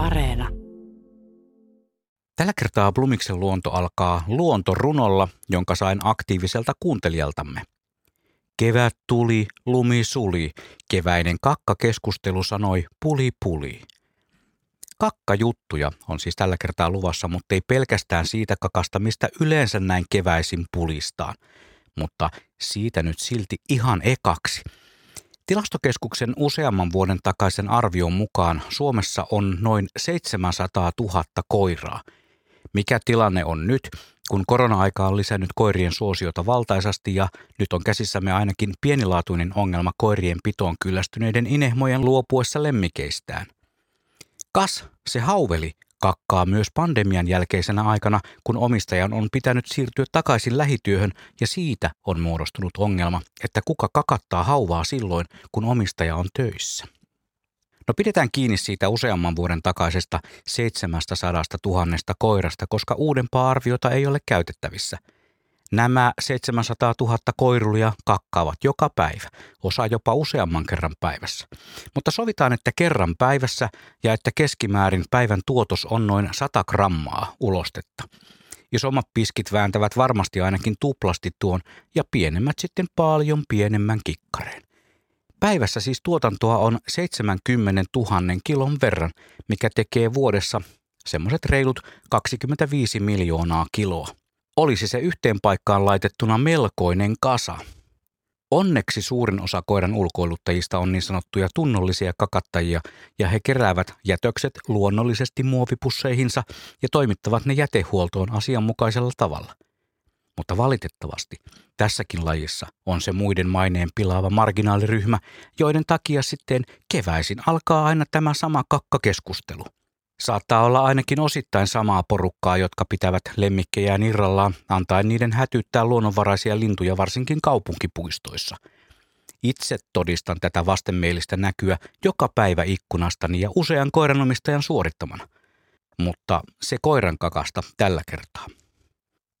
Areena. Tällä kertaa Blumiksen luonto alkaa luontorunolla, jonka sain aktiiviselta kuuntelijaltamme. Kevät tuli, lumi suli, keväinen kakkakeskustelu sanoi puli puli. Kakkajuttuja on siis tällä kertaa luvassa, mutta ei pelkästään siitä kakasta, mistä yleensä näin keväisin pulistaan. Mutta siitä nyt silti ihan ekaksi – Tilastokeskuksen useamman vuoden takaisen arvion mukaan Suomessa on noin 700 000 koiraa. Mikä tilanne on nyt, kun korona-aika on lisännyt koirien suosiota valtaisasti ja nyt on käsissämme ainakin pienilaatuinen ongelma koirien pitoon kyllästyneiden inehmojen luopuessa lemmikeistään? Kas, se hauveli, kakkaa myös pandemian jälkeisenä aikana, kun omistajan on pitänyt siirtyä takaisin lähityöhön ja siitä on muodostunut ongelma, että kuka kakattaa hauvaa silloin, kun omistaja on töissä. No pidetään kiinni siitä useamman vuoden takaisesta 700 000 koirasta, koska uudempaa arviota ei ole käytettävissä – Nämä 700 000 koirulia kakkaavat joka päivä, osa jopa useamman kerran päivässä. Mutta sovitaan, että kerran päivässä ja että keskimäärin päivän tuotos on noin 100 grammaa ulostetta. Isommat piskit vääntävät varmasti ainakin tuplasti tuon ja pienemmät sitten paljon pienemmän kikkareen. Päivässä siis tuotantoa on 70 000 kilon verran, mikä tekee vuodessa semmoiset reilut 25 miljoonaa kiloa olisi se yhteen paikkaan laitettuna melkoinen kasa. Onneksi suurin osa koiran ulkoiluttajista on niin sanottuja tunnollisia kakattajia ja he keräävät jätökset luonnollisesti muovipusseihinsa ja toimittavat ne jätehuoltoon asianmukaisella tavalla. Mutta valitettavasti tässäkin lajissa on se muiden maineen pilaava marginaaliryhmä, joiden takia sitten keväisin alkaa aina tämä sama kakkakeskustelu – Saattaa olla ainakin osittain samaa porukkaa, jotka pitävät lemmikkejään irrallaan, antaen niiden hätyttää luonnonvaraisia lintuja varsinkin kaupunkipuistoissa. Itse todistan tätä vastenmielistä näkyä joka päivä ikkunastani ja usean koiranomistajan suorittamana. Mutta se koiran kakasta tällä kertaa.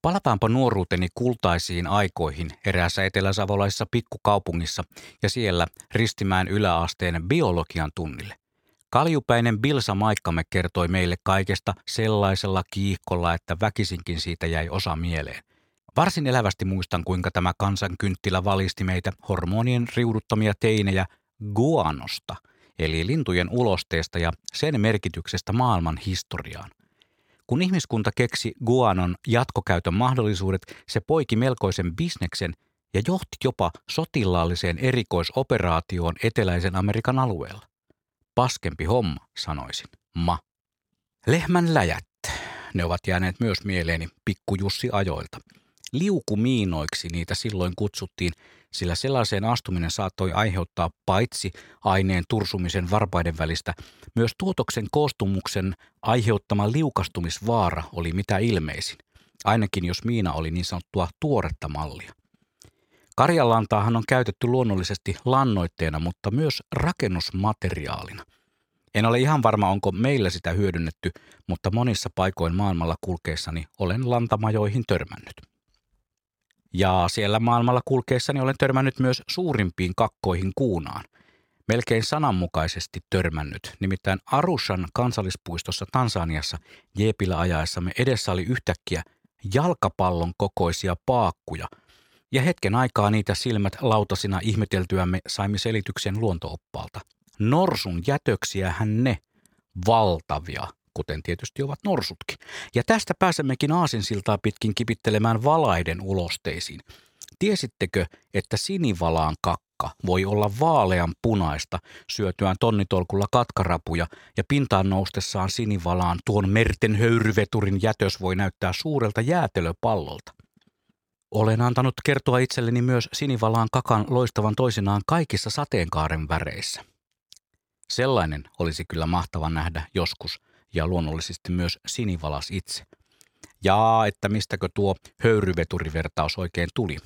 Palataanpa nuoruuteni kultaisiin aikoihin eräässä eteläsavolaisessa pikkukaupungissa ja siellä ristimään yläasteen biologian tunnille. Kaljupäinen Bilsa Maikkamme kertoi meille kaikesta sellaisella kiihkolla, että väkisinkin siitä jäi osa mieleen. Varsin elävästi muistan, kuinka tämä kansankynttilä valisti meitä hormonien riuduttamia teinejä guanosta, eli lintujen ulosteesta ja sen merkityksestä maailman historiaan. Kun ihmiskunta keksi guanon jatkokäytön mahdollisuudet, se poiki melkoisen bisneksen ja johti jopa sotilaalliseen erikoisoperaatioon eteläisen Amerikan alueella. Paskempi homma, sanoisin. Ma. Lehmän läjät. Ne ovat jääneet myös mieleeni pikkujussi ajoilta. Liukumiinoiksi niitä silloin kutsuttiin, sillä sellaiseen astuminen saattoi aiheuttaa paitsi aineen tursumisen varpaiden välistä, myös tuotoksen koostumuksen aiheuttama liukastumisvaara oli mitä ilmeisin, ainakin jos miina oli niin sanottua tuoretta mallia. Karjalantaahan on käytetty luonnollisesti lannoitteena, mutta myös rakennusmateriaalina. En ole ihan varma, onko meillä sitä hyödynnetty, mutta monissa paikoin maailmalla kulkeessani olen lantamajoihin törmännyt. Ja siellä maailmalla kulkeessani olen törmännyt myös suurimpiin kakkoihin kuunaan. Melkein sananmukaisesti törmännyt, nimittäin Arushan kansallispuistossa Tansaniassa Jeepillä ajaessamme edessä oli yhtäkkiä jalkapallon kokoisia paakkuja – ja hetken aikaa niitä silmät lautasina ihmeteltyämme saimme selityksen luontooppaalta. Norsun jätöksiähän ne, valtavia, kuten tietysti ovat norsutkin. Ja tästä pääsemmekin aasinsiltaa pitkin kipittelemään valaiden ulosteisiin. Tiesittekö, että sinivalaan kakka voi olla vaalean punaista syötyään tonnitolkulla katkarapuja ja pintaan noustessaan sinivalaan tuon merten höyryveturin jätös voi näyttää suurelta jäätelöpallolta? Olen antanut kertoa itselleni myös sinivalaan kakan loistavan toisinaan kaikissa sateenkaaren väreissä. Sellainen olisi kyllä mahtava nähdä joskus ja luonnollisesti myös sinivalas itse. Ja että mistäkö tuo höyryveturivertaus oikein tuli?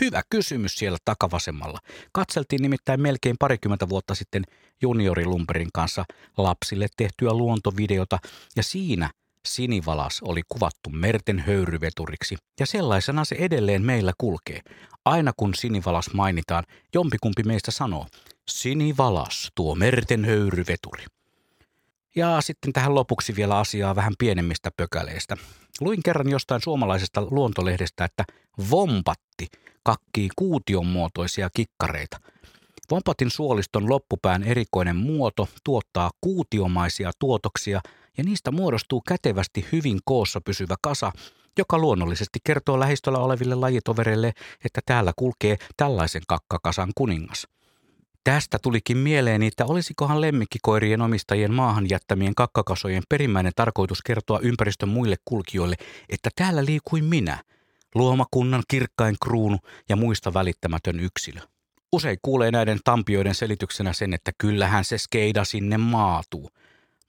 Hyvä kysymys siellä takavasemmalla. Katseltiin nimittäin melkein parikymmentä vuotta sitten juniorilumperin kanssa lapsille tehtyä luontovideota ja siinä Sinivalas oli kuvattu merten höyryveturiksi ja sellaisena se edelleen meillä kulkee. Aina kun sinivalas mainitaan, jompikumpi meistä sanoo, sinivalas, tuo merten höyryveturi. Ja sitten tähän lopuksi vielä asiaa vähän pienemmistä pökäleistä. Luin kerran jostain suomalaisesta luontolehdestä, että vompatti kakkii kuution muotoisia kikkareita. Vompatin suoliston loppupään erikoinen muoto tuottaa kuutiomaisia tuotoksia ja niistä muodostuu kätevästi hyvin koossa pysyvä kasa, joka luonnollisesti kertoo lähistöllä oleville lajitovereille, että täällä kulkee tällaisen kakkakasan kuningas – Tästä tulikin mieleen, että olisikohan lemmikkikoirien omistajien maahan jättämien kakkakasojen perimmäinen tarkoitus kertoa ympäristön muille kulkijoille, että täällä liikuin minä, luomakunnan kirkkain kruunu ja muista välittämätön yksilö. Usein kuulee näiden tampioiden selityksenä sen, että kyllähän se skeida sinne maatuu.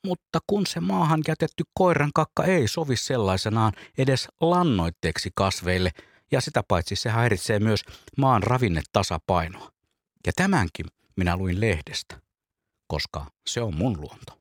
Mutta kun se maahan jätetty koiran kakka ei sovi sellaisenaan edes lannoitteeksi kasveille, ja sitä paitsi se häiritsee myös maan ravinnetasapainoa. Ja tämänkin minä luin lehdestä, koska se on mun luonto.